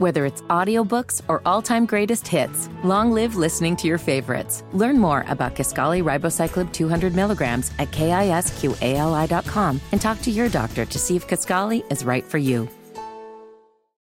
Whether it's audiobooks or all-time greatest hits, long live listening to your favorites. Learn more about Kisqali Ribociclib 200 milligrams at kisqali.com and talk to your doctor to see if Kisqali is right for you.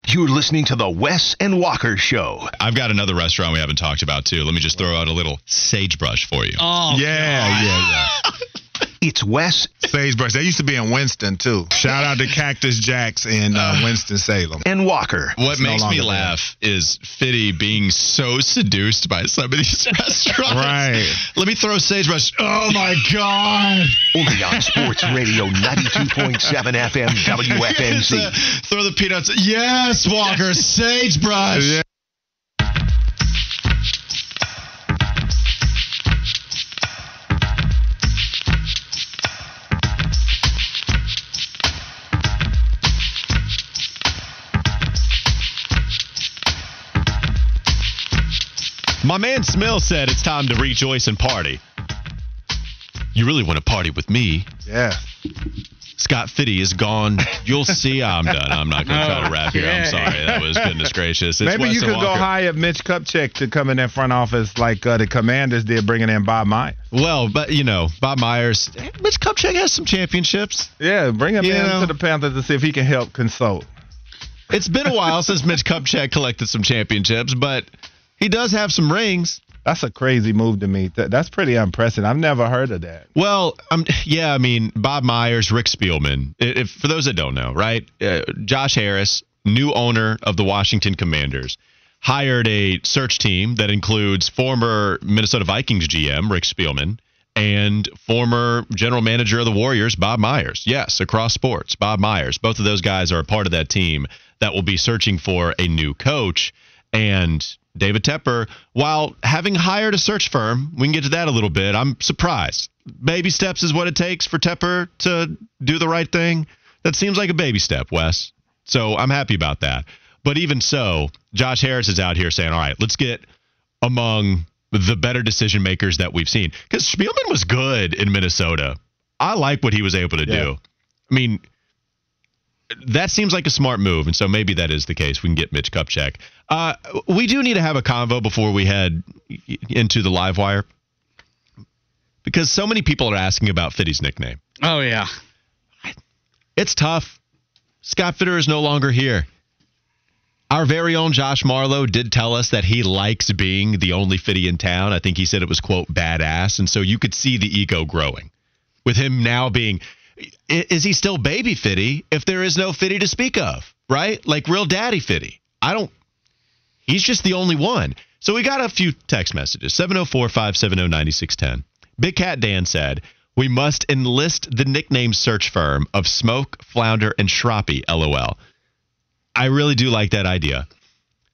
You're listening to the Wes and Walker Show. I've got another restaurant we haven't talked about too. Let me just throw out a little sagebrush for you. Oh, yeah, yeah, yeah. It's Wes Sagebrush. They used to be in Winston too. Shout out to Cactus Jacks in uh, Winston Salem. and Walker. What It's no makes me laugh is Fitty being so seduced by some of these restaurants. Right. Let me throw sagebrush. Oh my god. Only on Sports Radio 92.7 FM WFNZ. throw the peanuts. Yes, Walker. Sagebrush. Yeah. My man Smill said it's time to rejoice and party. You really want to party with me? Yeah. Scott Fitty is gone. You'll see. I'm done. I'm not going to try to rap here. I'm sorry. That was goodness gracious. It's Maybe you could go Walker. hire Mitch Kupchak to come in that front office like uh, the Commanders did, bringing in Bob Myers. Well, but you know, Bob Myers, Mitch Kupchak has some championships. Yeah, bring him You in know. to the Panthers to see if he can help consult. It's been a while since Mitch Kupchak collected some championships, but he does have some rings. That's a crazy move to me. That, that's pretty impressive. I've never heard of that. Well, um, yeah, I mean, Bob Myers, Rick Spielman. If for those that don't know, right? Uh, Josh Harris, new owner of the Washington Commanders, hired a search team that includes former Minnesota Vikings GM Rick Spielman and former general manager of the Warriors Bob Myers. Yes, across sports, Bob Myers. Both of those guys are a part of that team that will be searching for a new coach. And David Tepper, while having hired a search firm, we can get to that a little bit. I'm surprised. Baby steps is what it takes for Tepper to do the right thing. That seems like a baby step, Wes. So I'm happy about that. But even so, Josh Harris is out here saying, all right, let's get among the better decision makers that we've seen. Because Spielman was good in Minnesota. I like what he was able to Yeah. do. I mean, that seems like a smart move, and so maybe that is the case. We can get Mitch Kupchak. Uh, we do need to have a convo before we head into the live wire because so many people are asking about Fitty's nickname. Oh yeah. It's tough. Scott Fitterer is no longer here. Our very own Josh Marlowe did tell us that he likes being the only Fitty in town. I think he said it was, quote, badass. And so you could see the ego growing with him now being, is he still baby Fitty if there is no Fitty to speak of, right? Like real daddy Fitty. I don't, he's just the only one. So we got a few text messages 704 570 9610. Big Cat Dan said, We must enlist the nickname search firm of Smoke, Flounder, and Shroppy, lol. I really do like that idea.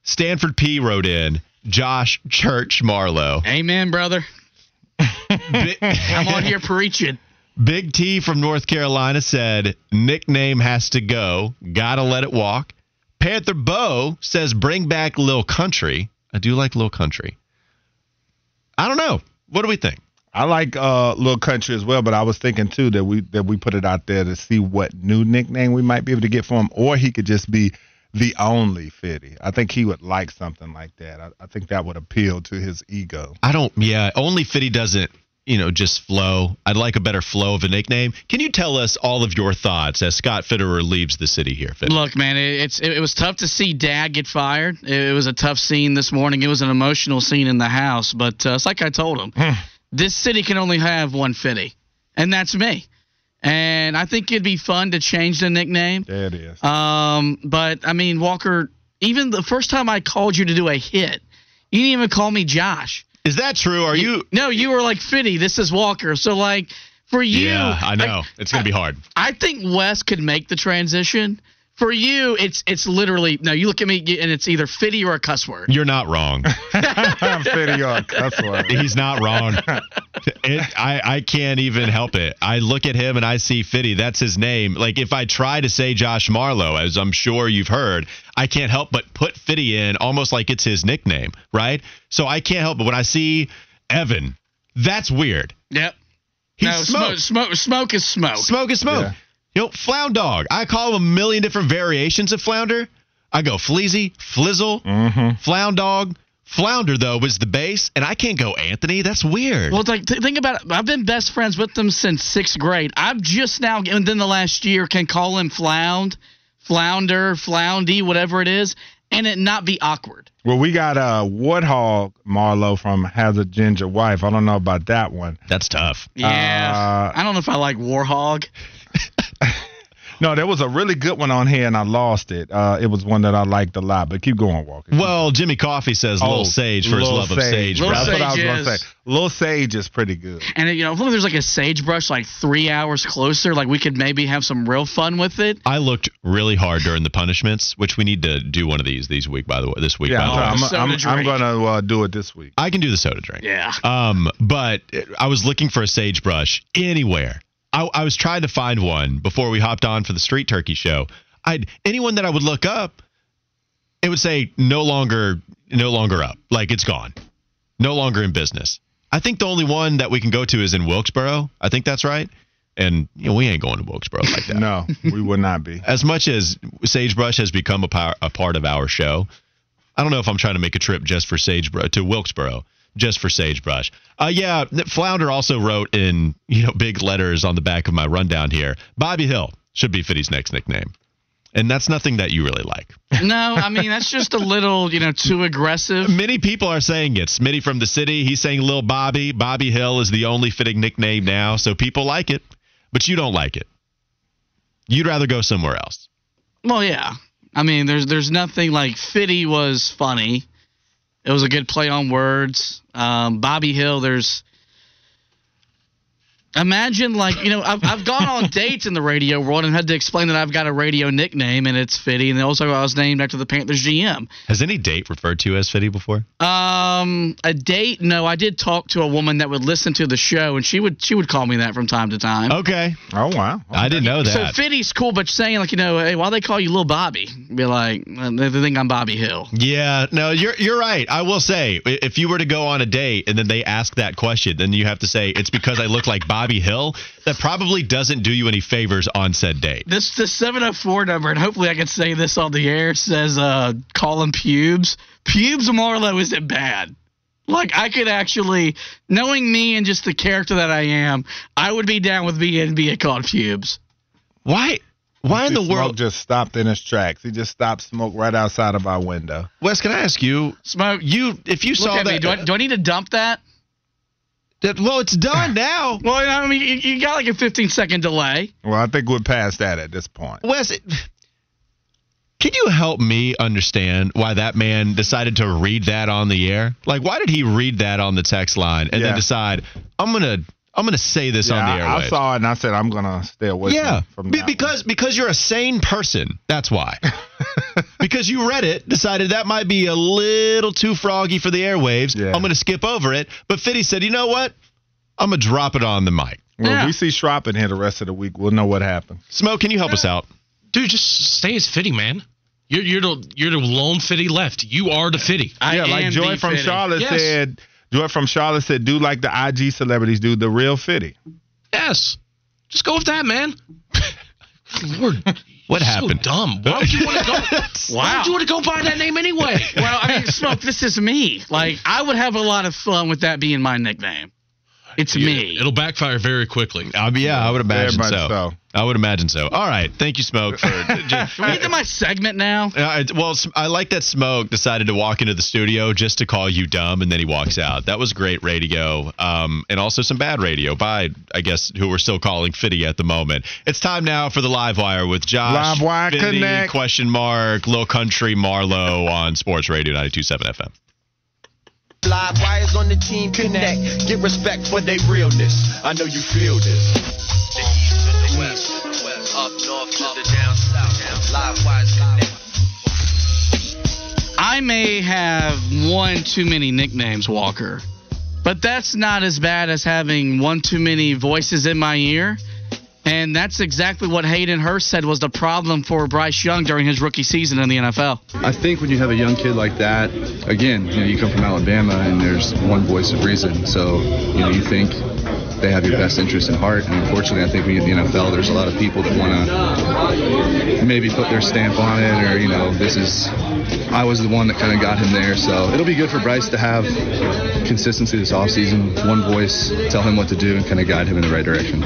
Stanford P wrote in Josh Church Marlowe. Amen, brother. I'm on here preaching. Big T from North Carolina said, nickname has to go. Gotta let it walk. Panther Bo says, bring back Lil Country. I do like Lil Country. I don't know. What do we think? I like uh little country as well, but I was thinking too that we that we put it out there to see what new nickname we might be able to get for him, or he could just be the only Fitty. I think he would like something like that. I, I think that would appeal to his ego. I don't, yeah, only Fitty doesn't, you know, just flow. I'd like a better flow of a nickname. Can you tell us all of your thoughts as Scott Fitterer leaves the city here, Fitty? Look, man, it, it's it, it was tough to see Dad get fired. It, it was a tough scene this morning. It was an emotional scene in the house, but uh, it's like I told him, this city can only have one Fitty, and that's me. And I think it'd be fun to change the nickname. There it is. Um, but I mean, Walker, even the first time I called you to do a hit, you didn't even call me Josh. Is that true? Are you? No, you were like Fitty. This is Walker. So like for you, yeah, I know. like, it's going to be hard. I think Wes could make the transition. For you, it's it's literally no. You look at me and it's either Fitty or a cuss word. You're not wrong. Fitty on cuss word. He's not wrong. It, I, I can't even help it. I look at him and I see Fitty. That's his name. Like if I try to say Josh Marlowe, as I'm sure you've heard, I can't help but put Fitty in almost like it's his nickname, right? So I can't help it. When I see Evan, that's weird. Yep. He's no, smoke. smoke. Smoke. Smoke is smoke. Smoke is smoke. Yeah. You know, Flound Dog. I call him a million different variations of Flounder. I go Fleazy, Flizzle, Mm-hmm. Flound Dog. Flounder though was the base, and I can't go Anthony. That's weird. Well, it's like th- think about it. I've been best friends with them since sixth grade. I've just now, within the last year, can call him Flound, Flounder, Floundy, whatever it is, and it not be awkward. Well, we got uh, Warthog Marlowe from Has a Ginger Wife. I don't know about that one. That's tough. Yeah, Uh, I don't know if I like Warhog. No, there was a really good one on here, and I lost it. Uh, it was one that I liked a lot. But keep going, Walker. Well, Jimmy Coffee says Oh, Little Sage for his Lil love of sage. Lil That's brush. what I was Sage gonna say. Little Sage is pretty good. And you know, if only there's like a sagebrush like three hours closer, like we could maybe have some real fun with it. I looked really hard during the punishments, which we need to do one of these these week by the way. This week, Yeah, by the way. I'm, soda I'm, I'm, going to uh, do it this week. I can do the soda drink. Yeah. Um, but I was looking for a sagebrush anywhere. I, I was trying to find one before we hopped on for the street turkey show. I'd anyone that I would look up, it would say no longer, no longer up, like it's gone, no longer in business. I think the only one that we can go to is in Wilkesboro. I think that's right. And you know, we ain't going to Wilkesboro like that. No, we would not be. As much as sagebrush has become a, power, a part of our show, I don't know if I'm trying to make a trip just for sagebrush to Wilkesboro, just for sagebrush. Uh, yeah, Flounder also wrote in you know big letters on the back of my rundown here. Bobby Hill should be Fitty's next nickname, and that's nothing that you really like. No, I mean that's just a little, you know, too aggressive. Many people are saying it. Smitty from the city, he's saying Lil Bobby. Bobby Hill is the only fitting nickname now, so people like it, but you don't like it. You'd rather go somewhere else. Well, yeah. I mean, there's there's nothing like Fitty was funny. It was a good play on words. Um, Bobby Hill, there's. Imagine like you know I've I've gone on dates in the radio world and had to explain that I've got a radio nickname and it's Fitty and also I was named after the Panthers GM. Has any date referred to you as Fitty before? Um, a date? No, I did talk to a woman that would listen to the show and she would she would call me that from time to time. Okay, Oh, wow. I didn't know that. So that. Fitty's cool, but saying like you know, hey, why they call you Little Bobby? Be like, they think I'm Bobby Hill. Yeah, no, you're you're right. I will say, if you were to go on a date and then they ask that question, then you have to say it's because I look like Bobby Hill. That probably doesn't do you any favors on said date. This the 704 number, and hopefully I can say this on the air, says uh call him pubes. Pubes Marlowe isn't bad. Like I could actually knowing me and just the character that I am, I would be down with being being called pubes. Why? Why in the Smoke world, just stopped in his tracks. He just stopped smoke right outside of our window. Wes? Can I ask you? Smoke You, if you look saw that, me. Do I, do I need to dump that? That- well, it's done now. Well, I mean, you, you got like a 15 second delay. Well, I think we're past that at this point. Wes, it, can you help me understand why that man decided to read that on the air? Like, why did he read that on the text line and Yeah. then decide I'm gonna I'm gonna say this Yeah, on the I, airwaves? I saw it and I said I'm gonna stay away yeah, from, from Be- that because because you're a sane person. That's why. because you read it, decided that might be a little too froggy for the airwaves. Yeah. I'm going to skip over it. But Fitty said, you know what? I'm going to drop it on the mic. one. Well, Yeah. we see Schropp in here the rest of the week, we'll know what happened. Smoke, can you help us out? Dude, just stay as Fitty, man. You're you're the you're the lone Fitty left. You are the Fitty. I yeah, like am Joy the from Fitty. Charlotte Yes. said. Joy from Charlotte said, "Do like the IG celebrities do, the real Fitty." Yes. Just go with that, man. Lord, What so happened? dumb. Why would you want to go? Why would you want to go by that name anyway? Well, I mean, Smoke, this is me. Like, I would have a lot of fun with that being my nickname. It's me. It'll backfire very quickly. Yeah, I would imagine much so. so. I would imagine so. All right. Thank you, Smoke, for. Can we get to my segment now? Uh, it- well, I like that Smoke decided to walk into the studio just to call you dumb, and then he walks out. That was great radio, um, and also some bad radio by, I guess, who we're still calling Fitty at the moment. It's time now for the Live Wire with Josh. Live Wire Fitty, Connect. Question mark. Low Country Marlowe on Sports Radio 92.7 FM. Live wires on the team connect. Get respect for their realness. I know you feel this. The east to the west, up north to the down south. Live wires connect. I may have one too many nicknames, Walker, but that's not as bad as having one too many voices in my ear. And that's exactly what Hayden Hurst said was the problem for Bryce Young during his rookie season in the NFL. I think when you have a young kid like that, again, you know, you come from Alabama and there's one voice of reason. So, you know, you think they have your best interest in heart. And unfortunately, I think we in the NFL, there's a lot of people that want to maybe put their stamp on it, or you know, this is I was the one that kind of got him there. So it'll be good for Bryce to have consistency this offseason, one voice, tell him what to do, and kind of guide him in the right direction.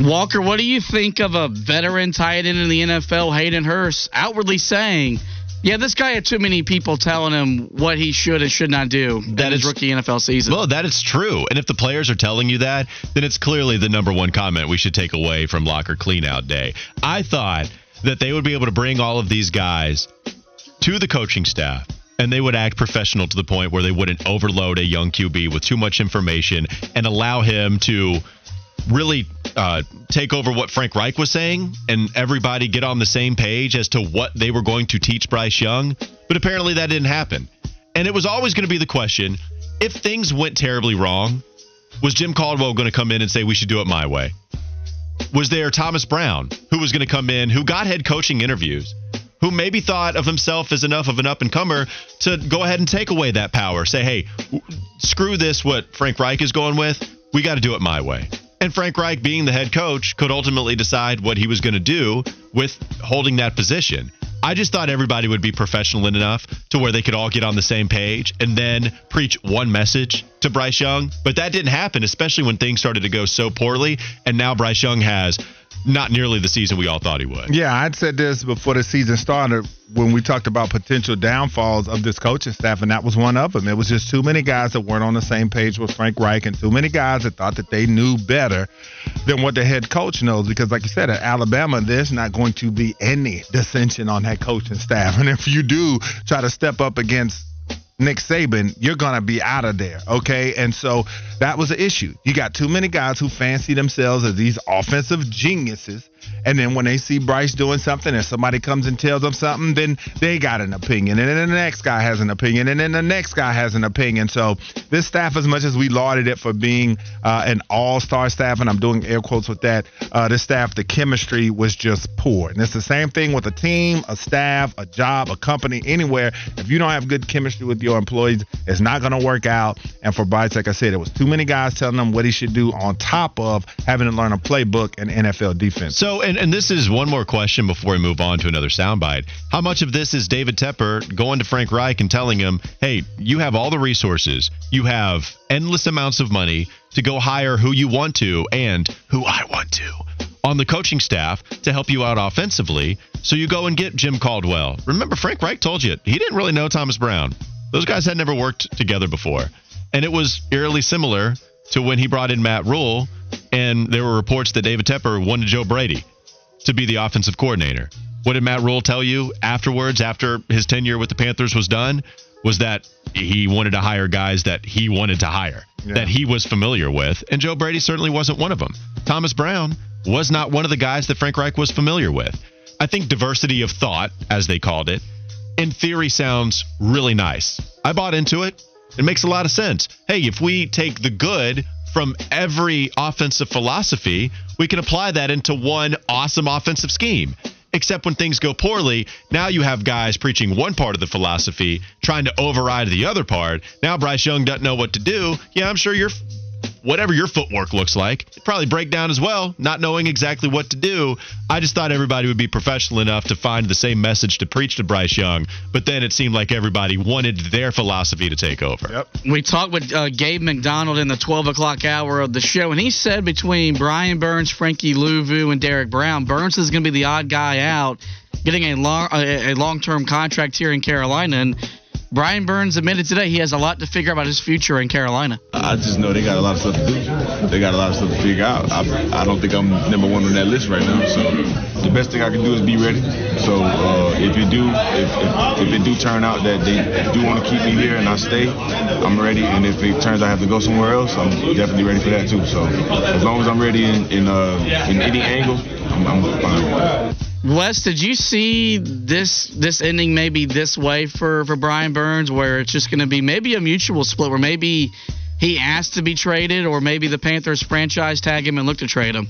Walker, what do you think of a veteran tight end in the NFL, Hayden Hurst, outwardly saying, yeah, this guy had too many people telling him what he should and should not do That in his rookie NFL season. Well, that is true. And if the players are telling you that, then it's clearly the number one comment we should take away from locker cleanout day. I thought that they would be able to bring all of these guys to the coaching staff and they would act professional to the point where they wouldn't overload a young QB with too much information and allow him to really uh, take over what Frank Reich was saying and everybody get on the same page as to what they were going to teach Bryce Young. But apparently that didn't happen. And it was always going to be the question if things went terribly wrong, was Jim Caldwell going to come in and say we should do it my way? Was there Thomas Brown who was going to come in who got head coaching interviews? Who maybe thought of himself as enough of an up and comer to go ahead and take away that power. Say, hey, w- screw this, what Frank Reich is going with. We got to do it my way. And Frank Reich, being the head coach, could ultimately decide what he was going to do with holding that position. I just thought everybody would be professional enough to where they could all get on the same page and then preach one message to Bryce Young. But that didn't happen, especially when things started to go so poorly. And now Bryce Young has not nearly the season we all thought he would. Yeah, I'd said this before the season started when we talked about potential downfalls of this coaching staff, and that was one of them. It was just too many guys that weren't on the same page with Frank Reich, and too many guys that thought that they knew better than what the head coach knows. Because, like you said, at Alabama, there's not going to be any dissension on that coaching staff, and if you do try to step up against Nick Saban, you're going to be out of there. Okay. And so that was the issue. You got too many guys who fancy themselves as these offensive geniuses. And then when they see Bryce doing something and somebody comes and tells them something, then they got an opinion. And then the next guy has an opinion. And then the next guy has an opinion. So this staff, as much as we lauded it for being uh, an all star staff, and I'm doing air quotes with that, uh, this staff, the chemistry was just poor. And it's the same thing with a team, a staff, a job, a company, anywhere. If you don't have good chemistry with your employees, it's not going to work out. And for Bryce, like I said, it was too many guys telling him what he should do on top of having to learn a playbook and NFL defense. So, and, and this is one more question before we move on to another soundbite. How much of this is David Tepper going to Frank Reich and telling him, hey, you have all the resources, you have endless amounts of money to go hire who you want to and who I want to on the coaching staff to help you out offensively. So you go and get Jim Caldwell. Remember, Frank Reich told you he didn't really know Thomas Brown. Those guys had never worked together before. And it was eerily similar to when he brought in Matt Rhule, and there were reports that David Tepper wanted Joe Brady to be the offensive coordinator. What did Matt Rhule tell you afterwards, after his tenure with the Panthers was done? Was that he wanted to hire guys that he wanted to hire, that he was familiar with. And Joe Brady certainly wasn't one of them. Thomas Brown was not one of the guys that Frank Reich was familiar with. I think diversity of thought, as they called it, in theory sounds really nice. I bought into it. It makes a lot of sense. Hey, if we take the good from every offensive philosophy, we can apply that into one awesome offensive scheme. Except when things go poorly, now you have guys preaching one part of the philosophy, trying to override the other part. Now Bryce Young doesn't know what to do. Yeah, I'm sure you're whatever your footwork looks like, it'd probably break down as well, not knowing exactly what to do. I just thought everybody would be professional enough to find the same message to preach to Bryce Young, but then it seemed like everybody wanted their philosophy to take over. Yep. We talked with uh, Gabe McDonald in the 12 o'clock hour of the show, and he said between Brian Burns, Frankie Luvu, and Derrick Brown, Burns is going to be the odd guy out, getting a long a, a long term contract here in Carolina. And Brian Burns admitted today he has a lot to figure out about his future in Carolina. I just know they got a lot of stuff to do. They got a lot of stuff to figure out. I, I don't think I'm number one on that list right now. So the best thing I can do is be ready. So uh, if it do, if, if, if it do turn out that they do want to keep me here and I stay, I'm ready. And if it turns out I have to go somewhere else, I'm definitely ready for that too. So as long as I'm ready in in, uh, in any angle, I'm, I'm fine. Wes, did you see this this ending maybe this way for for Brian Burns, where it's just going to be maybe a mutual split, where maybe he asked to be traded, or maybe the Panthers franchise tag him and look to trade him?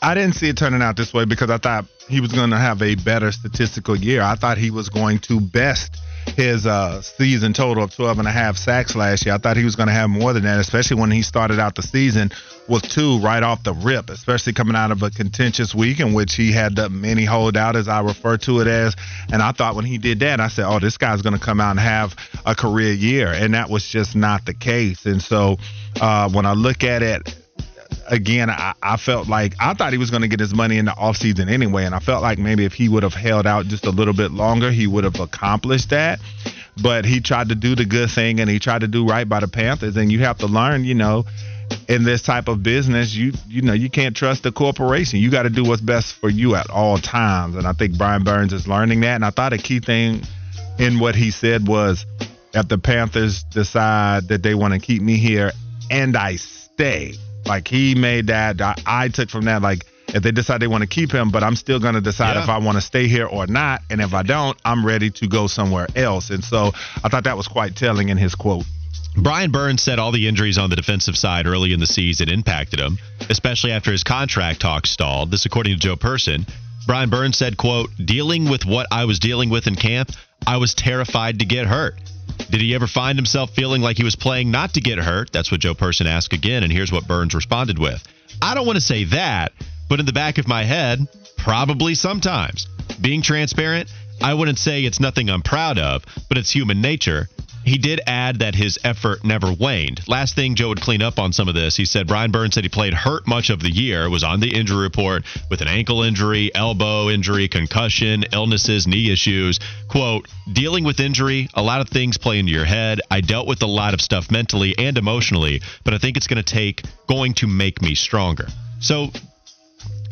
I didn't see it turning out this way because I thought he was going to have a better statistical year. I thought he was going to best his uh, season total of 12 and a half sacks last year. I thought he was going to have more than that, especially when he started out the season with two right off the rip, especially coming out of a contentious week in which he had the mini holdout, as I refer to it as. And I thought when he did that, I said, oh, this guy's going to come out and have a career year. And that was just not the case. And so uh, when I look at it, again, I, I, felt like I thought he was going to get his money in the offseason anyway. And I felt like maybe if he would have held out just a little bit longer, he would have accomplished that. But he tried to do the good thing and he tried to do right by the Panthers. And you have to learn, you know, in this type of business, you you know you can't trust the corporation. You got to do what's best for you at all times. And I think Brian Burns is learning that. And I thought a key thing in what he said was, if the Panthers decide that they want to keep me here and I stay, like he made that. I, I took from that like if they decide they want to keep him, but I'm still going to decide yeah. if I want to stay here or not. And if I don't, I'm ready to go somewhere else. And so I thought that was quite telling in his quote. Brian Burns said all the injuries on the defensive side early in the season impacted him, especially after his contract talks stalled. This according to Joe Person. Brian Burns said, quote, dealing with what I was dealing with in camp, I was terrified to get hurt. Did he ever find himself feeling like he was playing not to get hurt? That's what Joe Person asked again, and here's what Burns responded with. I don't want to say that, but in the back of my head, probably sometimes. Being transparent, I wouldn't say it's nothing I'm proud of, but it's human nature. He did add that his effort never waned. Last thing Joe would clean up on some of this. He said Brian Burns said he played hurt much of the year, was on the injury report with an ankle injury, elbow injury, concussion, illnesses, knee issues. Quote, dealing with injury, a lot of things play into your head. I dealt with a lot of stuff mentally and emotionally, but I think it's going to take going to make me stronger. So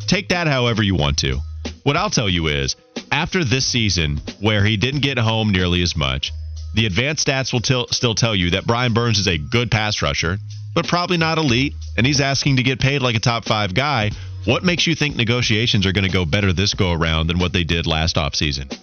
take that however you want to. What I'll tell you is, after this season, where he didn't get home nearly as much, the advanced stats will t- still tell you that Brian Burns is a good pass rusher, but probably not elite, and he's asking to get paid like a top five guy. What makes you think negotiations are going to go better this go around than what they did last offseason?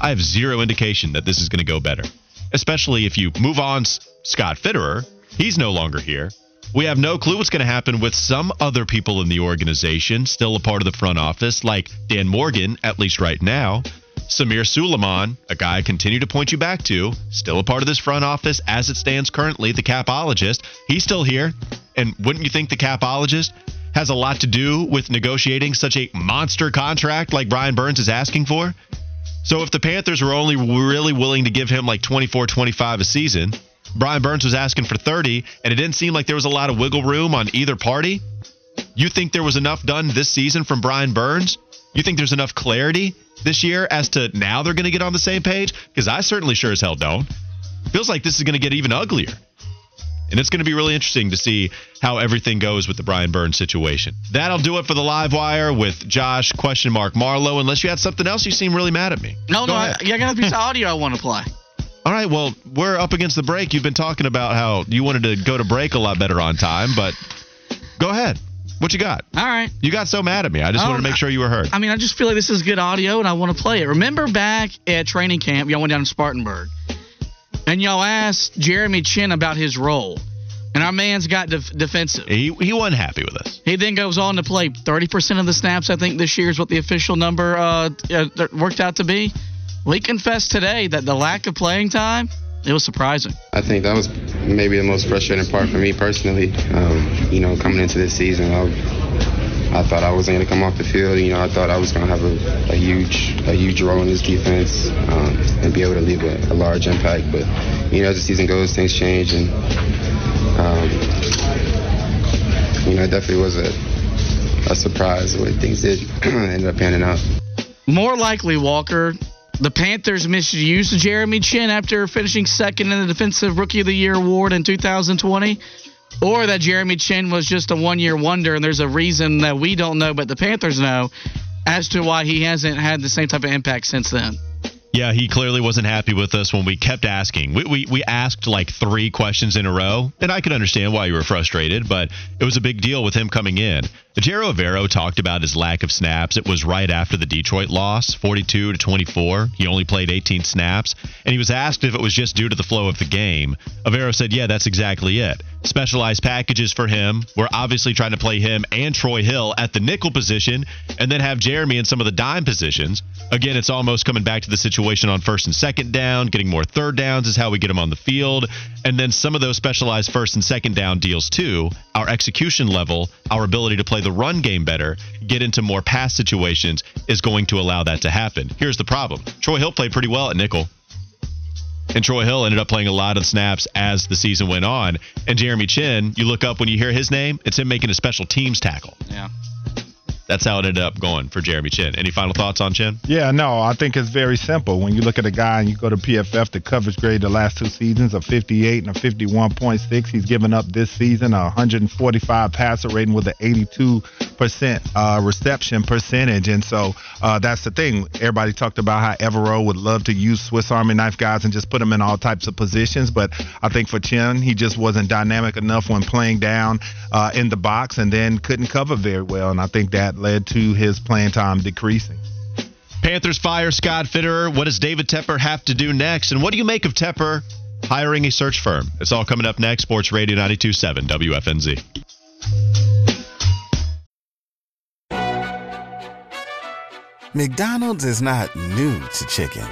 I have zero indication that this is going to go better, especially if you move on Scott Fitterer. He's no longer here. We have no clue what's going to happen with some other people in the organization, still a part of the front office, like Dan Morgan, at least right now. Samir Suleiman, a guy I continue to point you back to, still a part of this front office as it stands currently, the capologist. He's still here. And wouldn't you think the capologist has a lot to do with negotiating such a monster contract like Brian Burns is asking for? So if the Panthers were only really willing to give him like 24, 25 a season, Brian Burns was asking for 30, and it didn't seem like there was a lot of wiggle room on either party. You think there was enough done this season from Brian Burns? You think there's enough clarity this year as to now they're going to get on the same page? Because I certainly sure as hell don't. Feels like this is going to get even uglier. And it's going to be really interesting to see how everything goes with the Brian Burns situation. That'll do it for the live wire with Josh question mark Marlowe. Unless you had something else, you seem really mad at me. No, Go no, I, I got a piece of audio I want to play. All right, well, we're up against the break. You've been talking about how you wanted to go to break a lot better on time, but go ahead. What you got? All right. You got so mad at me. I just oh, wanted to make sure you were heard. I mean, I just feel like this is good audio and I want to play it. Remember back at training camp, y'all went down to Spartanburg and y'all asked Jeremy Chinn about his role. And our man's got def- defensive. He, he wasn't happy with us. He then goes on to play 30% of the snaps, I think, this year is what the official number uh, uh, worked out to be. We confessed today that the lack of playing time, it was surprising. I think that was maybe the most frustrating part for me personally. Um, you know, coming into this season, I, I thought I wasn't going to come off the field. You know, I thought I was going to have a, a, huge, a huge role in this defense um, and be able to leave a, a, large impact. But you know, as the season goes, things change, and um, you know, it definitely was a, a surprise the way things did ended up panning out. More likely, Walker, the Panthers misused Jeremy Chinn after finishing second in the Defensive Rookie of the Year award in 2020, or that Jeremy Chinn was just a one year wonder and there's a reason that we don't know, but the Panthers know as to why he hasn't had the same type of impact since then. Yeah, he clearly wasn't happy with us when we kept asking. We, we, we asked like three questions in a row, and I could understand why you were frustrated, but it was a big deal with him coming in. Ejiro Evero talked about his lack of snaps. It was right after the Detroit loss, 42 to 24. He only played 18 snaps, and he was asked if it was just due to the flow of the game. Evero said, "Yeah, that's exactly it. Specialized packages for him. We're obviously trying to play him and Troy Hill at the nickel position, and then have Jeremy in some of the dime positions. Again, it's almost coming back to the situation on first and second down. Getting more third downs is how we get him on the field, and then some of those specialized first and second down deals too. Our execution level, our ability to play the run game better, get into more pass situations is going to allow that to happen. Here's the problem Troy Hill played pretty well at nickel. And Troy Hill ended up playing a lot of snaps as the season went on. And Jeremy Chinn, you look up when you hear his name, it's him making a special teams tackle. Yeah. That's how it ended up going for Jeremy Chinn. Any final thoughts on Chinn? Yeah, no, I think it's very simple. When you look at a guy and you go to PFF, the coverage grade the last two seasons of 58 and a 51.6. He's given up this season a 145 passer rating with an 82% uh, reception percentage. And so uh, that's the thing. Everybody talked about how Evero would love to use Swiss Army knife guys and just put them in all types of positions. But I think for Chinn, he just wasn't dynamic enough when playing down uh, in the box and then couldn't cover very well. And I think that led to his playing time decreasing. Panthers fire Scott Fitterer. What does David Tepper have to do next? And what do you make of Tepper hiring a search firm? It's all coming up next. Sports Radio 927 WFNZ. McDonald's is not new to chicken.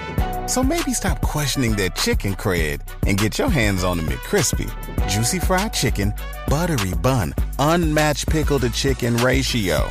So maybe stop questioning their chicken cred and get your hands on the McCrispy. Juicy fried chicken, buttery bun, unmatched pickle to chicken ratio.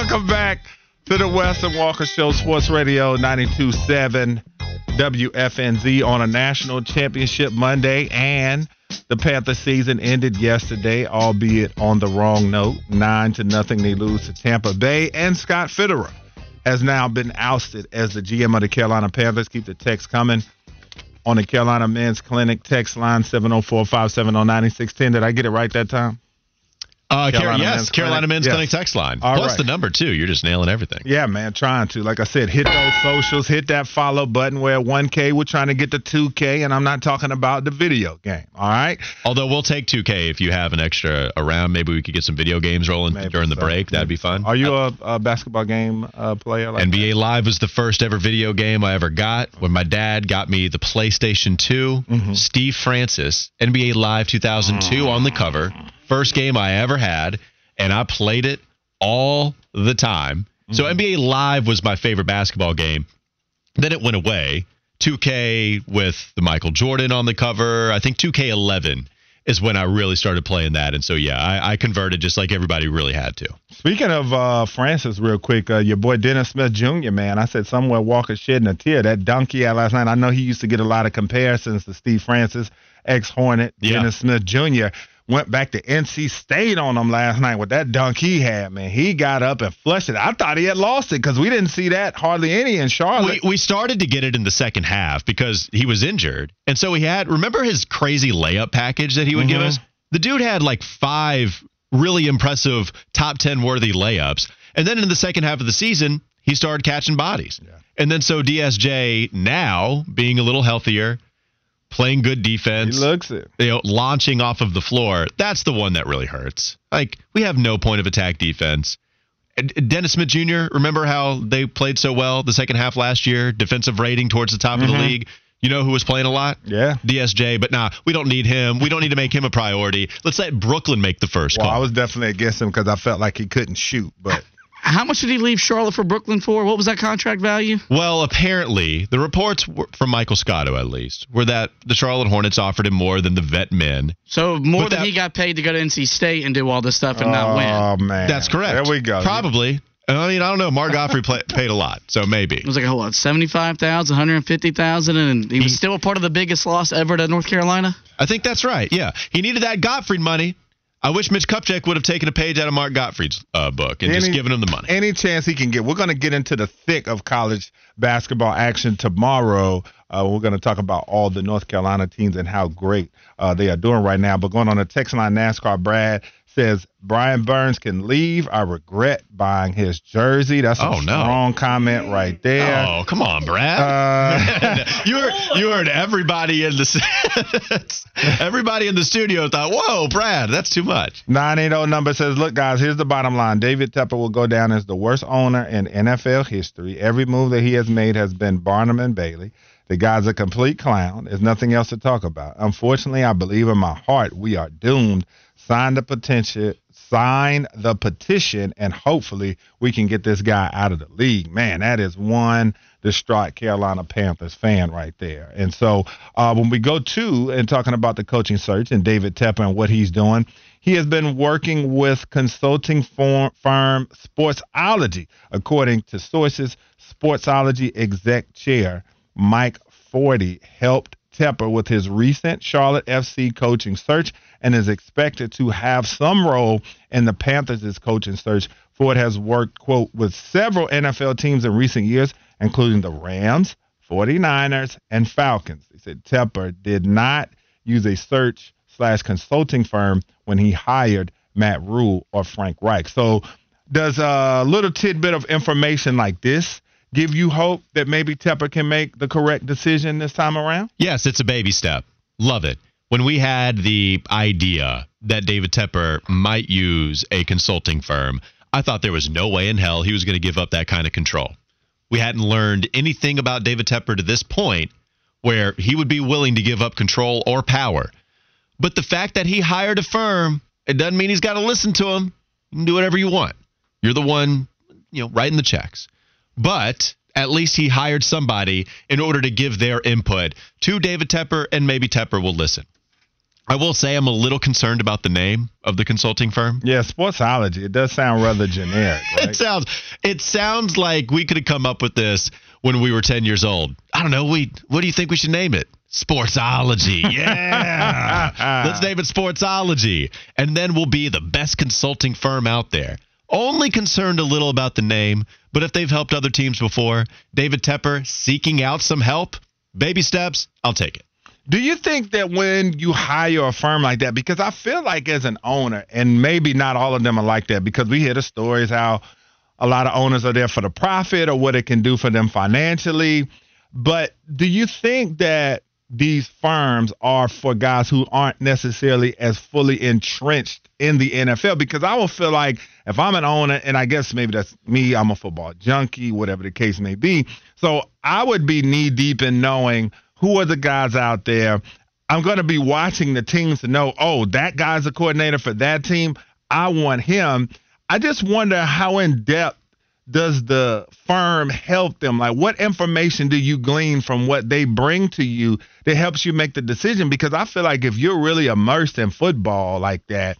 Welcome back to the Weston Walker Show, Sports Radio 927 WFNZ on a national championship Monday. And the Panther season ended yesterday, albeit on the wrong note. Nine to nothing, they lose to Tampa Bay. And Scott Fitterer has now been ousted as the GM of the Carolina Panthers. Keep the text coming on the Carolina Men's Clinic text line 704 570 9610. Did I get it right that time? Uh, Car- Carolina yes, Men's Carolina Clinic. Men's Yes. Clinic text line. All Plus right. the number, too. You're just nailing everything. Yeah, man, trying to. Like I said, hit those socials, hit that follow button. We're at 1K. We're trying to get to 2K, and I'm not talking about the video game. All right. Although we'll take 2K if you have an extra around. Maybe we could get some video games rolling Maybe during the break. That'd be fun. Are you a, a basketball game uh, player? Like NBA Live was the first ever video game I ever got when my dad got me the PlayStation 2. Mm-hmm. Steve Francis, NBA Live 2002 on the cover. First game I ever had, and I played it all the time. So Mm-hmm. NBA Live was my favorite basketball game. Then it went away. 2K with the Michael Jordan on the cover. I think 2K11 is when I really started playing that. And so, yeah, I, I converted just like everybody really had to. Speaking of uh, Francis, real quick, uh, your boy Dennis Smith Jr., man, I said somewhere Walker shedding a tear. That donkey had last night, I know he used to get a lot of comparisons to Steve Francis, ex Hornet, Yeah. Dennis Smith Jr. Went back to NC State on him last night with that dunk he had, man. He got up and flushed it. I thought he had lost it because we didn't see that hardly any in Charlotte. We, we started to get it in the second half because he was injured. And so he had, remember his crazy layup package that he would give Mhm. us? The dude had like five really impressive top 10 worthy layups. And then in the second half of the season, he started catching bodies. And then so DSJ now being a little healthier, playing good he defense, looks it. you know, launching off of the floor, that's the one that really hurts. Like we have no point of attack defense. Dennis Smith Jr. Remember how they played so well the second half last year? Defensive rating towards the top of the Mhm. league. You know who was playing a lot? Yeah. DSJ. But nah, we don't need him. We don't need to make him a priority. Let's let Brooklyn make the first Well, call. I was definitely against him because I felt like he couldn't shoot, but. How much did he leave Charlotte for Brooklyn for? What was that contract value? Well, apparently, the reports were, from Michael Scotto, at least, were that the Charlotte Hornets offered him more than the vet min. So more But than that- he got paid to go to NC State and do all this stuff and not win. Oh, man. That's correct. There we go. Probably. I mean, I don't know. Mark Gottfried play, paid a lot, so maybe. It was like a whole lot, 75,000, 150,000, and he was still a part of the biggest loss ever to North Carolina. I think that's right. Yeah, he needed that Gottfried money. I wish Mitch Kupchak would have taken a page out of Mark Gottfried's uh, book and just given him the money. Any chance he can get. We're going to get into the thick of college basketball action tomorrow. Uh, we're going to talk about all the North Carolina teams and how great uh, they are doing right now. But going on the text line, NASCAR, Brad says Brian Burns can leave. I regret buying his jersey. That's a Oh, no. strong comment right there. Oh, come on, Brad. Uh, you heard, you heard everybody in the everybody in the studio thought, "Whoa, Brad, that's too much." 980 number says, Look, guys, here's the bottom line. David Tepper will go down as the worst owner in NFL history. Every move that he has made has been Barnum and Bailey. The guy's a complete clown. There's nothing else to talk about. Unfortunately, I believe in my heart we are doomed. Sign the petition. Sign the petition, and hopefully we can get this guy out of the league. Man, that is one distraught Carolina Panthers fan right there. And so uh, when we go to and talking about the coaching search and David Tepper and what he's doing, he has been working with consulting firm, firm Sportsology, according to sources. Sportsology exec chair Mike Forde helped Tepper with his recent Charlotte FC coaching search and is expected to have some role in the Panthers' coaching search. Forde has worked, quote, with several NFL teams in recent years, including the Rams, 49ers, and Falcons. He said Tepper did not use a search slash consulting firm when he hired Matt Rhule or Frank Reich. So does a little tidbit of information like this give you hope that maybe Tepper can make the correct decision this time around? Yes, it's a baby step. Love it. When we had the idea that David Tepper might use a consulting firm, I thought there was no way in hell he was going to give up that kind of control. We hadn't learned anything about David Tepper to this point where he would be willing to give up control or power. But the fact that he hired a firm, it doesn't mean he's got to listen to him. You can do whatever you want. You're the one, you know, writing the checks. But at least he hired somebody in order to give their input to David Tepper, and maybe Tepper will listen. I will say I'm a little concerned about the name of the consulting firm. Yeah, Sportsology. It does sound rather generic, right? It sounds it sounds like we could have come up with this when we were 10 years old. I don't know. We what do you think we should name it? Sportsology. Yeah. Let's name it Sportsology. And then we'll be the best consulting firm out there. Only concerned a little about the name, but if they've helped other teams before, David Tepper seeking out some help, baby steps, I'll take it. Do you think that when you hire a firm like that, because I feel like as an owner, and maybe not all of them are like that, because we hear the stories how a lot of owners are there for the profit or what it can do for them financially. But do you think that these firms are for guys who aren't necessarily as fully entrenched in the NFL? Because I will feel like if I'm an owner, and I guess maybe that's me, I'm a football junkie, whatever the case may be. So I would be knee deep in knowing who are the guys out there. I'm going to be watching the teams to know, oh, that guy's a coordinator for that team. I want him. I just wonder how in depth does the firm help them? Like, what information do you glean from what they bring to you that helps you make the decision? Because I feel like if you're really immersed in football like that,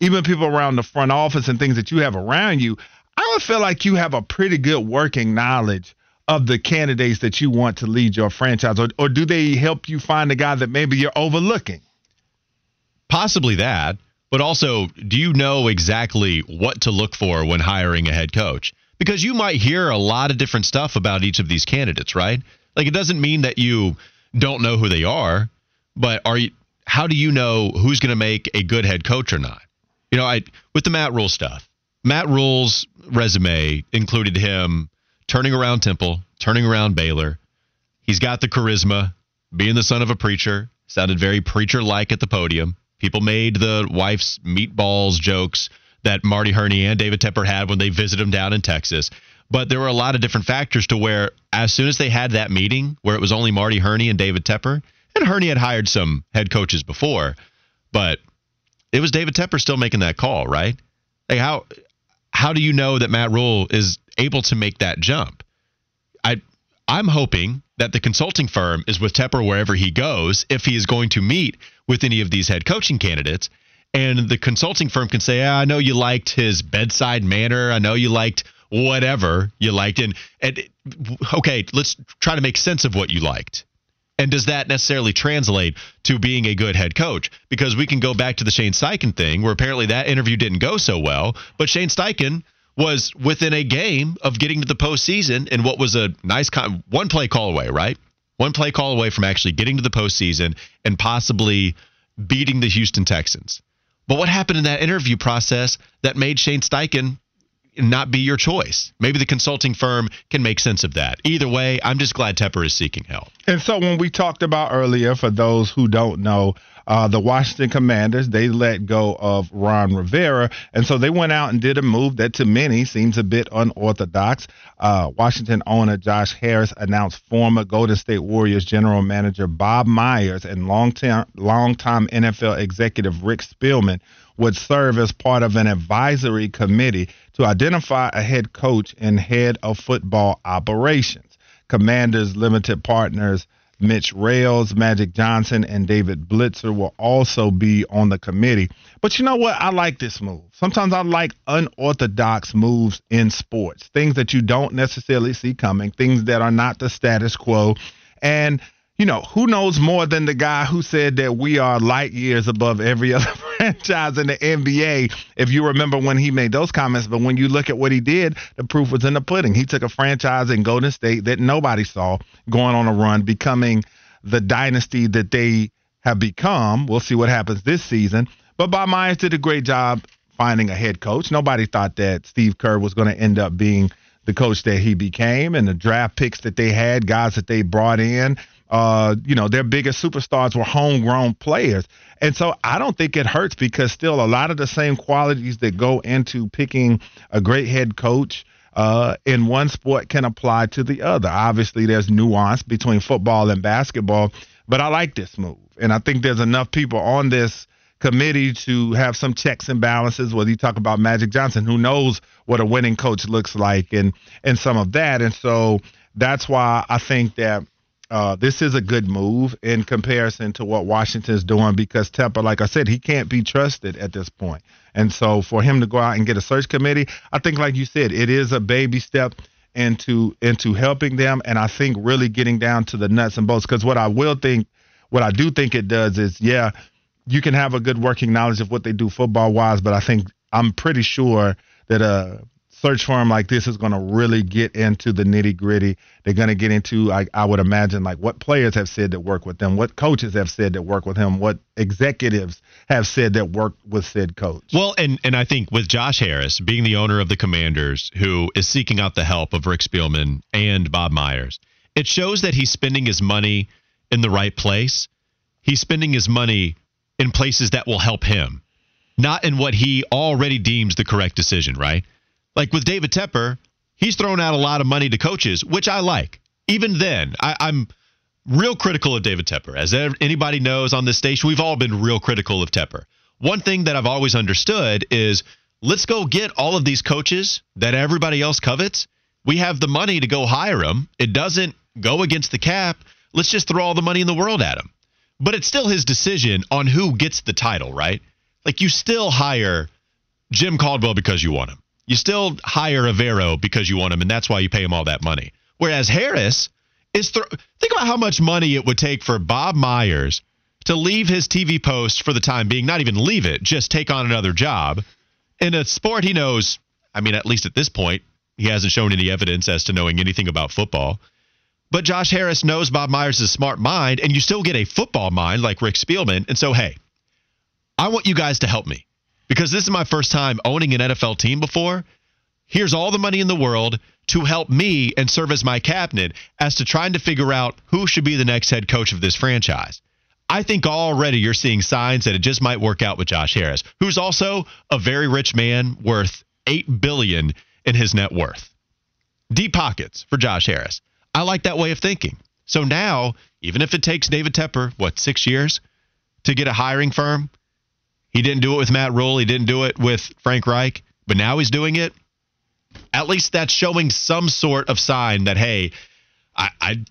even people around the front office and things that you have around you, I would feel like you have a pretty good working knowledge of the candidates that you want to lead your franchise, or, or do they help you find a guy that maybe you're overlooking? Possibly that, but also, do you know exactly what to look for when hiring a head coach? Because you might hear a lot of different stuff about each of these candidates, right? Like it doesn't mean that you don't know who they are, but are you how do you know who's going to make a good head coach or not? You know, I with the Matt Rhule stuff. Matt Rhule's resume included him turning around Temple, turning around Baylor. He's got the charisma, being the son of a preacher, sounded very preacher like at the podium. People made the wife's meatballs jokes that Marty Hurney and David Tepper had when they visited him down in Texas. But there were a lot of different factors to where, as soon as they had that meeting where it was only Marty Hurney and David Tepper, and Hurney had hired some head coaches before, but it was David Tepper still making that call, right? Like how how do you know that Matt Rhule is able to make that jump? I I'm hoping that the consulting firm is with Tepper wherever he goes if he is going to meet with any of these head coaching candidates. And the consulting firm can say, "Ah, I know you liked his bedside manner. I know you liked whatever you liked. And, and okay, let's try to make sense of what you liked. And does that necessarily translate to being a good head coach? Because we can go back to the Shane Steichen thing, where apparently that interview didn't go so well, but Shane Steichen was within a game of getting to the postseason and what was a nice con- one play call away, right? One play call away from actually getting to the postseason and possibly beating the Houston Texans. But what happened in that interview process that made Shane Steichen not be your choice. Maybe the consulting firm can make sense of that. Either way, I'm just glad Tepper is seeking help. And so when we talked about earlier, for those who don't know, uh, the Washington Commanders, they let go of Ron Rivera. And so they went out and did a move that to many seems a bit unorthodox. Uh, Washington owner Josh Harris announced former Golden State Warriors general manager Bob Myers and long-time, long-time NFL executive Rick Spielman would serve as part of an advisory committee to identify a head coach and head of football operations. Commanders Limited Partners Mitch Rales, Magic Johnson, and David Blitzer will also be on the committee. But you know what? I like this move. Sometimes I like unorthodox moves in sports, things that you don't necessarily see coming, things that are not the status quo. And you know, who knows more than the guy who said that we are light years above every other franchise in the NBA, if you remember when he made those comments. But when you look at what he did, the proof was in the pudding. He took a franchise in Golden State that nobody saw going on a run, becoming the dynasty that they have become. We'll see what happens this season. But Bob Myers did a great job finding a head coach. Nobody thought that Steve Kerr was going to end up being the coach that he became and the draft picks that they had, guys that they brought in uh, you know, their biggest superstars were homegrown players. And so I don't think it hurts because still a lot of the same qualities that go into picking a great head coach uh, in one sport can apply to the other. Obviously, there's nuance between football and basketball, but I like this move. And I think there's enough people on this committee to have some checks and balances, whether you talk about Magic Johnson, who knows what a winning coach looks like and, and some of that. And so that's why I think that uh, this is a good move in comparison to what Washington's doing because Tepper, like I said, he can't be trusted at this point. And so for him to go out and get a search committee, I think, like you said, it is a baby step into into helping them, and I think really getting down to the nuts and bolts. Because what I will think, what I do think it does is, yeah, you can have a good working knowledge of what they do football wise, but I think I'm pretty sure that uh search firm like this is going to really get into the nitty gritty. They're going to get into, I, I, would imagine, like what players have said that work with them, what coaches have said that work with him, what executives have said that work with said coach. Well, and and I think with Josh Harris being the owner of the Commanders, who is seeking out the help of Rick Spielman and Bob Myers, it shows that he's spending his money in the right place. He's spending his money in places that will help him, not in what he already deems the correct decision, right? Like with David Tepper, he's thrown out a lot of money to coaches, which I like. Even then, I, I'm real critical of David Tepper. As anybody knows on this station, we've all been real critical of Tepper. One thing that I've always understood is let's go get all of these coaches that everybody else covets. We have the money to go hire them. It doesn't go against the cap. Let's just throw all the money in the world at him. But it's still his decision on who gets the title, right? Like you still hire Jim Caldwell because you want him. You still hire Evero because you want him, and that's why you pay him all that money. Whereas Harris is th- think about how much money it would take for Bob Myers to leave his TV post for the time being, not even leave it, just take on another job in a sport he knows. I mean, at least at this point, he hasn't shown any evidence as to knowing anything about football. But Josh Harris knows Bob Myers is a smart mind, and you still get a football mind like Rick Spielman. And so, hey, I want you guys to help me because this is my first time owning an NFL team before. Here's all the money in the world to help me and serve as my cabinet as to trying to figure out who should be the next head coach of this franchise. I think already you're seeing signs that it just might work out with Josh Harris, who's also a very rich man worth 8 billion in his net worth. Deep pockets for Josh Harris. I like that way of thinking. So now, even if it takes David Tepper, what, 6 years to get a hiring firm, he didn't do it with Matt Rhule. He didn't do it with Frank Reich, but now he's doing it. At least that's showing some sort of sign that hey, I, I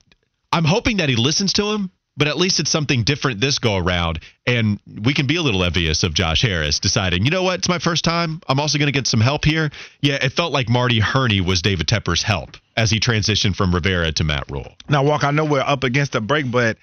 I'm hoping that he listens to him, but at least it's something different this go around. And we can be a little envious of Josh Harris deciding, you know what, it's my first time. I'm also going to get some help here. Yeah, it felt like Marty Hurney was David Tepper's help as he transitioned from Rivera to Matt Rhule. Now, Walk, I know we're up against a break, but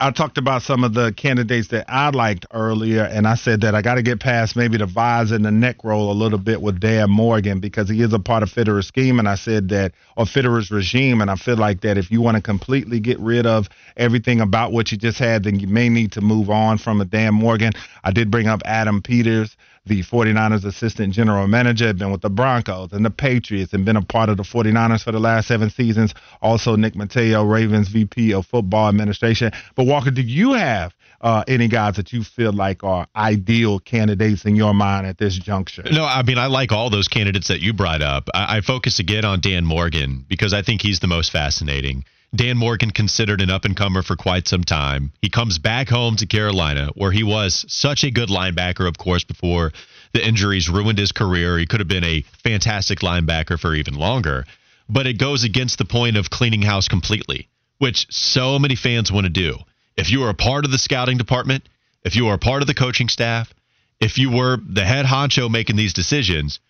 I talked about some of the candidates that I liked earlier, and I said that I got to get past maybe the vibes and the neck roll a little bit with Dan Morgan because he is a part of Fitterer's scheme, and I said that, or Fitterer's regime, and I feel like that if you want to completely get rid of everything about what you just had, then you may need to move on from a Dan Morgan. I did bring up Adam Peters the 49ers assistant general manager, had been with the Broncos and the Patriots and been a part of the 49ers for the last seven seasons. Also, Nick Matteo, Ravens VP of Football Administration. But, Walker, do you have uh, any guys that you feel like are ideal candidates in your mind at this juncture? No, I mean, I like all those candidates that you brought up. I, I focus again on Dan Morgan because I think he's the most fascinating. Dan Morgan considered an up and comer for quite some time. He comes back home to Carolina, where he was such a good linebacker, of course, before the injuries ruined his career. He could have been a fantastic linebacker for even longer. But it goes against the point of cleaning house completely, which so many fans want to do. If you are a part of the scouting department, if you are a part of the coaching staff, if you were the head honcho making these decisions,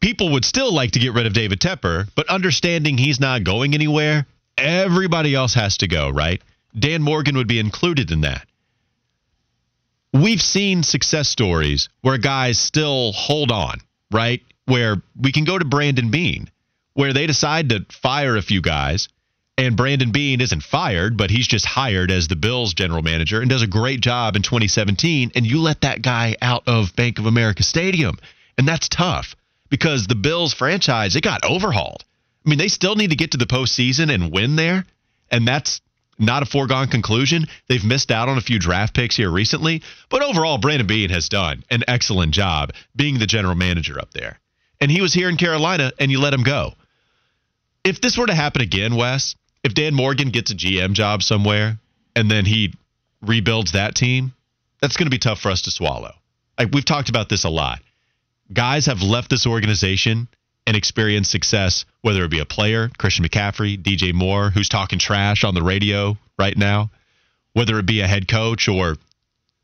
people would still like to get rid of David Tepper, but understanding he's not going anywhere, everybody else has to go, right? Dan Morgan would be included in that. We've seen success stories where guys still hold on, right? Where we can go to Brandon Beane, where they decide to fire a few guys, and Brandon Beane isn't fired, but he's just hired as the Bills general manager and does a great job in 2017, and you let that guy out of Bank of America Stadium. And that's tough because the Bills franchise, it got overhauled. I mean, they still need to get to the postseason and win there, and that's not a foregone conclusion. They've missed out on a few draft picks here recently, but overall, Brandon Beane has done an excellent job being the general manager up there. And he was here in Carolina, and you let him go. If this were to happen again, Wes, if Dan Morgan gets a GM job somewhere and then he rebuilds that team, that's going to be tough for us to swallow. Like we've talked about this a lot. Guys have left this organization and experience success, whether it be a player, Christian McCaffrey, DJ Moore, who's talking trash on the radio right now, whether it be a head coach or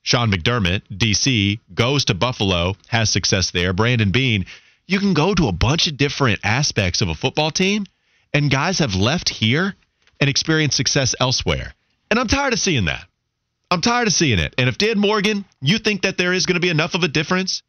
Sean McDermott, DC, goes to Buffalo, has success there. Brandon Beane, you can go to a bunch of different aspects of a football team, and guys have left here and experienced success elsewhere. And I'm tired of seeing that. I'm tired of seeing it. And if Dan Morgan, you think that there is going to be enough of a difference,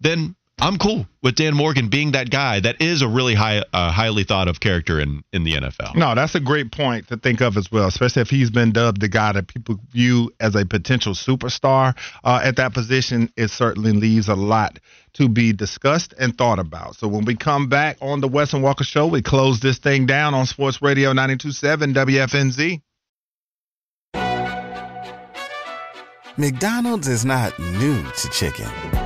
then I'm cool with Dan Morgan being that guy that is a really high, uh, highly thought of character in, in the NFL. No, that's a great point to think of as well, especially if he's been dubbed the guy that people view as a potential superstar uh, at that position. It certainly leaves a lot to be discussed and thought about. So when we come back on the Wes and Walker Show, we close this thing down on Sports Radio 92.7 WFNZ. McDonald's is not new to chicken.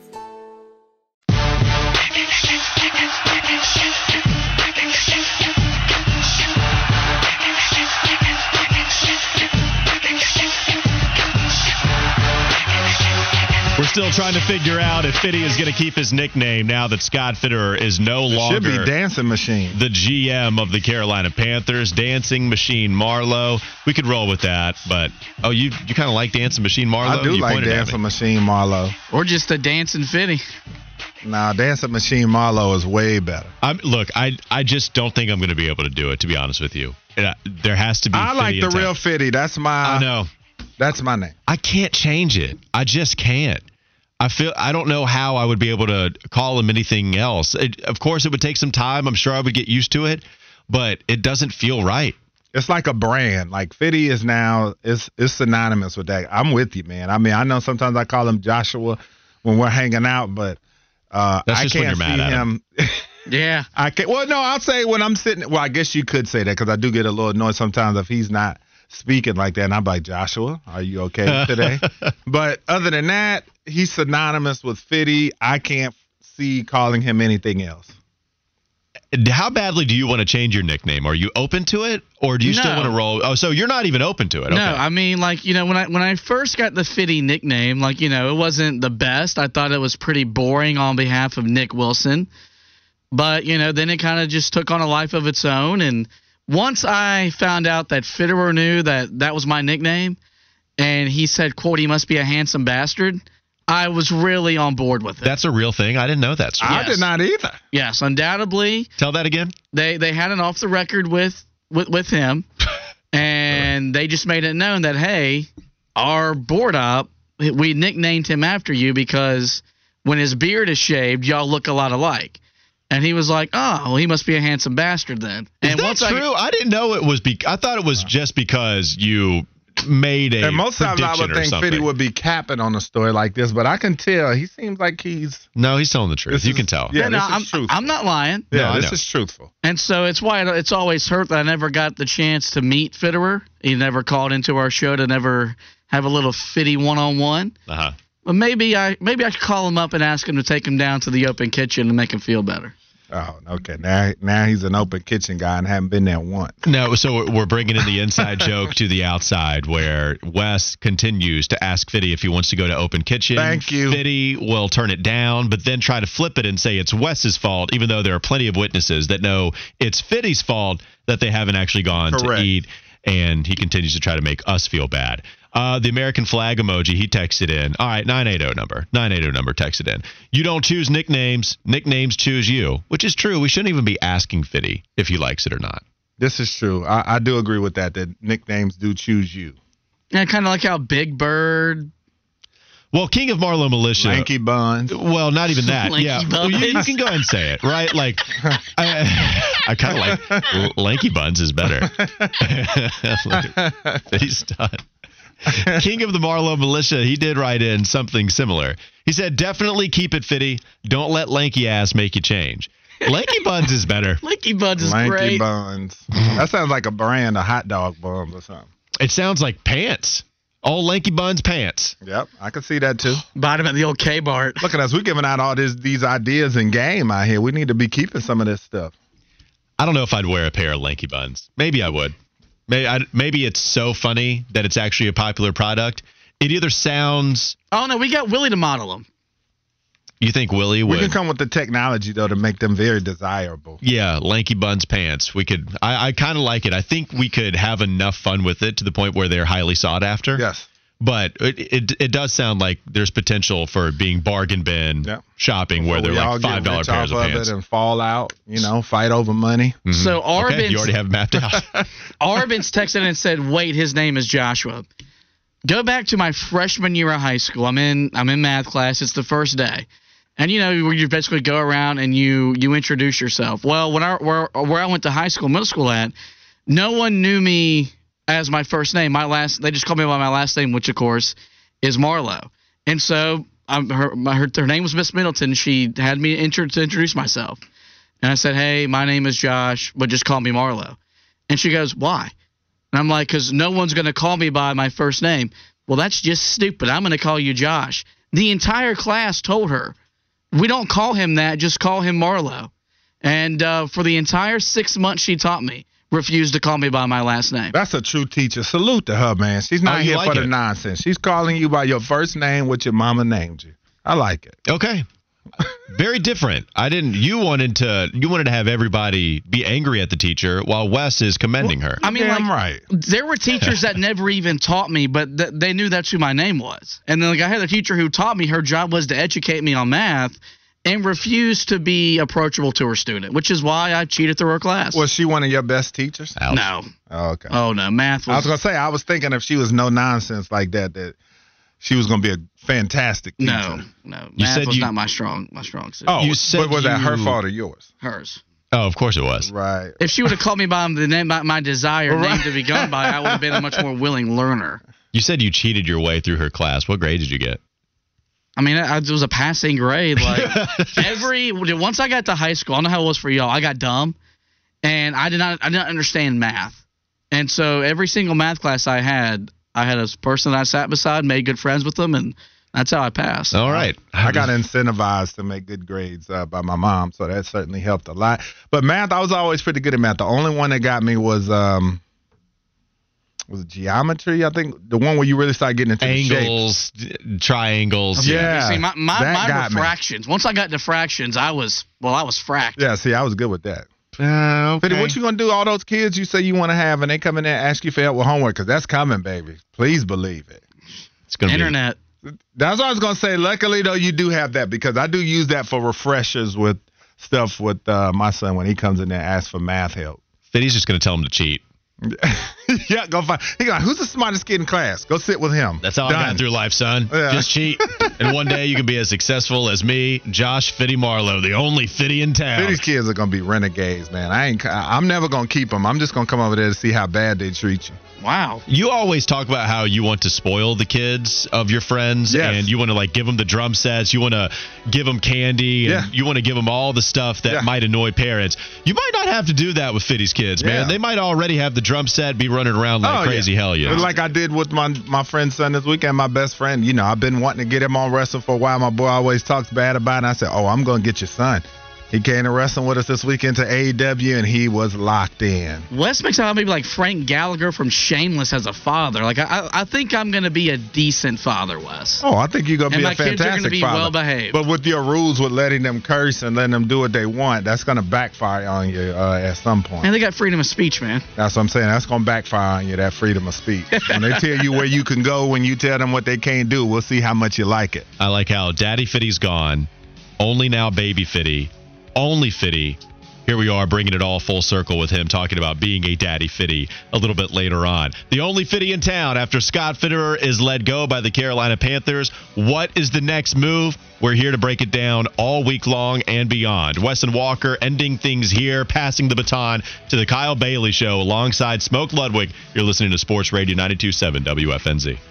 Still trying to figure out if Fitty is going to keep his nickname now that Scott Fitterer is no It longer should be Dancing Machine. the GM of the Carolina Panthers, Dancing Machine Marlowe. We could roll with that, but oh, you you kind of like Dancing Machine Marlowe? I do You like Dancing. Machine Marlowe. Or just a dancing fitty. Nah, Dancing Machine Marlowe is way better. I'm, look, I I just don't think I'm going to be able to do it. To be honest with you, Uh, there has to be. I like the real Fitty. That's my. I know. That's my name. I can't change it. I just can't. I feel I don't know how I would be able to call him anything else. It, of course, it would take some time. I'm sure I would get used to it, but it doesn't feel right. It's like a brand. Like Fitty is now it's it's synonymous with that. I'm with you, man. I mean, I know sometimes I call him Joshua when we're hanging out, but Uh, That's I just when can't you're mad see at him. Yeah. I can't. Well, no, I'll say when I'm sitting. Well, I guess you could say that because I do get a little annoyed sometimes if he's not speaking like that, and I'm like, Joshua, are you okay today? but other than that, he's synonymous with Fitty. I can't see calling him anything else. How badly do you want to change your nickname? Are you open to it, or do you still want to roll? Oh, so you're not even open to it? Okay. No, I mean like you know when I when I first got the Fitty nickname, like you know it wasn't the best. I thought it was pretty boring on behalf of Nick Wilson, but you know then it kind of just took on a life of its own. And once I found out that Fitterer knew that that was my nickname, and he said, "quote He must be a handsome bastard," I was really on board with it. That's a real thing. I didn't know that. I Yes. did not either. yes, undoubtedly Tell that again. they they had an off the record with with, with him, and they just made it known that hey, our board op, we nicknamed him after you because when his beard is shaved, y'all look a lot alike. And he was like, "Oh, well, he must be a handsome bastard then." Is and that once true? I, didn't know it was. Be- I thought it was just because you made a And most times I would or think something. Fitty would be capping on a story like this, but I can tell he seems like he's. No, he's telling the truth. You is- can tell. Yeah, I, no, this is I'm, truthful. I'm not lying. No, Yeah, I this is truthful. And so it's why it's always hurt that I never got the chance to meet Fitterer. He never called into our show to never have a little Fitty one on one. Uh huh. But maybe I maybe I should call him up and ask him to take him down to the open kitchen and make him feel better. Oh, okay. Now, now he's an open kitchen guy and haven't been there once. No, so we're bringing in the inside joke to the outside, where Wes continues to ask Fitty if he wants to go to Open Kitchen. Thank you. Fitty will turn it down, but then try to flip it and say it's Wes's fault, even though there are plenty of witnesses that know it's Fitty's fault that they haven't actually gone to Correct. eat. And he continues to try to make us feel bad. Uh, the American flag emoji, he texted in. All right, 980 number. 980 number texted in. You don't choose nicknames, nicknames choose you, which is true. We shouldn't even be asking Fitty if he likes it or not. This is true. I, I do agree with that. That nicknames do choose you. Yeah, kind of like how Big Bird. Well, King of Marlowe Militia. Lanky buns. Well, not even that. Lanky yeah, Well, you, you can go ahead and say it, right? Like, I, I kind of like Lanky Buns is better. Look at- He's done. King of the Marlowe Militia, he did write in something similar. He said, "Definitely keep it fitty. Don't let lanky ass make you change." Lanky Buns is better. Lanky Buns is great. Lanky great. buns. That sounds like a brand of hot dog buns or something. It sounds like pants. All Lanky Buns pants. Yep, I can see that too. Bought him at the old K Bart. Look at us. We're giving out all this, these ideas in game out here. We need to be keeping some of this stuff. I don't know if I'd wear a pair of Lanky Buns. Maybe I would. Maybe, I, maybe it's so funny that it's actually a popular product. It either sounds. Oh no, we got Willie to model them. You think Willie We can come with the technology though to make them very desirable. yeah, Lanky Buns pants. We could. I, I kind of like it. I think we could have enough fun with it to the point where they're highly sought after. Yes. But it, it it does sound like there's potential for being bargain bin Yeah. shopping where they're like five dollar rich pairs of off pants. it and fall out. You know, fight over money. So Mm-hmm. Okay, Arvin's you already have mapped out. Arvin's texted and said, "Wait, his name is Joshua." Go back to my freshman year of high school. I'm in I'm in math class. It's the first day, and you know where you basically go around and you you introduce yourself. Well, when I where where I went to high school, middle school at, no one knew me as my first name. My last they just called me by my last name, which of course is Marlowe. And so um, her, her her name was Miss Middleton. She had me intro, to introduce myself, and I said, "Hey, my name is Josh, but just call me Marlowe." And she goes, "Why?" And I'm like, "Cause no one's gonna call me by my first name." Well, that's just stupid. I'm gonna call you Josh. The entire class told her, "We don't call him that. Just call him Marlowe." And uh, for the entire six months she taught me, refused to call me by my last name. That's a true teacher. Salute to her, man. She's not Oh, here like for the nonsense. She's calling you by your first name, what your mama named you. I like it. Okay. Very different. I didn't. You wanted to. You wanted to have everybody be angry at the teacher while Wes is commending her. I mean, Damn like, right. there were teachers that never even taught me, but th- they knew that's who my name was. And then like I had a teacher who taught me her job was to educate me on math and refused to be approachable to her student, which is why I cheated through her class. Was she one of your best teachers? Ouch. no. Oh, okay. Oh no, math Was, I was was, gonna say I was thinking if she was no nonsense like that, that she was gonna be a fantastic teacher. no, no. You math said was you- not my strong my strong suit. Oh, You said but was that her fault or yours? hers. Oh, of course it was. Right. If she would have called me by the name my, my desired Right. name to be gone by, I would have been a much more willing learner. You said you cheated your way through her class. What grade did you get? I mean, I, it was a passing grade. Like every once I got to high school, I don't know how it was for y'all. I got dumb, and I did not I didn't understand math, and so every single math class I had, I had a person that I sat beside, made good friends with them, and that's how I passed. All right. I got incentivized to make good grades uh, by my mom, so that certainly helped a lot. But math, I was always pretty good at math. The only one that got me was um was it geometry. I think the one where you really start getting into shapes. Angles, d- triangles. Yeah. See, my, my, that mine got were me. Once I got into fractions, I was well, I was fracked. Yeah, see, I was good with that. Uh, Fitty, okay. what you gonna do? All those kids you say you want to have, and they come in there and ask you for help with homework, because that's coming, baby. Please believe it. It's gonna Internet. That's what I was gonna say. Luckily, though, you do have that because I do use that for refreshers with stuff with uh, my son when he comes in there and asks for math help. be. Fitty's just gonna tell him to cheat. yeah, go find. He go, who's the smartest kid in class? Go sit with him. That's how I Done. got through life, son. Yeah. Just cheat, and one day you can be as successful as me, Josh Fitty Marlowe, the only Fitty in town. These kids are gonna be renegades, man. I ain't. I'm never gonna keep them. I'm just gonna come over there to see how bad they treat you. Wow. You always talk about how you want to spoil the kids of your friends, Yes. and you want to like give them the drum sets, you want to give them candy, and Yeah. you want to give them all the stuff that Yeah. might annoy parents. You might not have to do that with Fitty's kids, man. Yeah. They might already have the drum set, be running around like Oh, crazy hell yeah. Like I did with my my friend's son this weekend, my best friend. You know, I've been wanting to get him on wrestling for a while. My boy always talks bad about it. And I said, Oh, I'm gonna get your son. He came to wrestling with us this weekend to AEW and he was locked in. Wes makes out maybe like Frank Gallagher from Shameless as a father. Like I, I, I think I'm gonna be a decent father, Wes. Oh, I think you're gonna And be my a kids are fantastic gonna be father. well behaved. But with your rules with letting them curse and letting them do what they want, that's gonna backfire on you uh, at some point. And they got freedom of speech, man. That's what I'm saying. That's gonna backfire on you. That freedom of speech. when they tell you where you can go, when you tell them what they can't do, we'll see how much you like it. I like how Daddy Fitty's gone. Only now Baby Fitty. Only Fitty. Here we are bringing it all full circle with him talking about being a Daddy Fitty a little bit later on. The only Fitty in town after Scott Fitterer is let go by the Carolina Panthers. What is the next move? We're here to break it down all week long and beyond. Wes and Walker ending things here, passing the baton to the Kyle Bailey Show alongside Smoke Ludwig. You're listening to Sports Radio 927 WFNZ.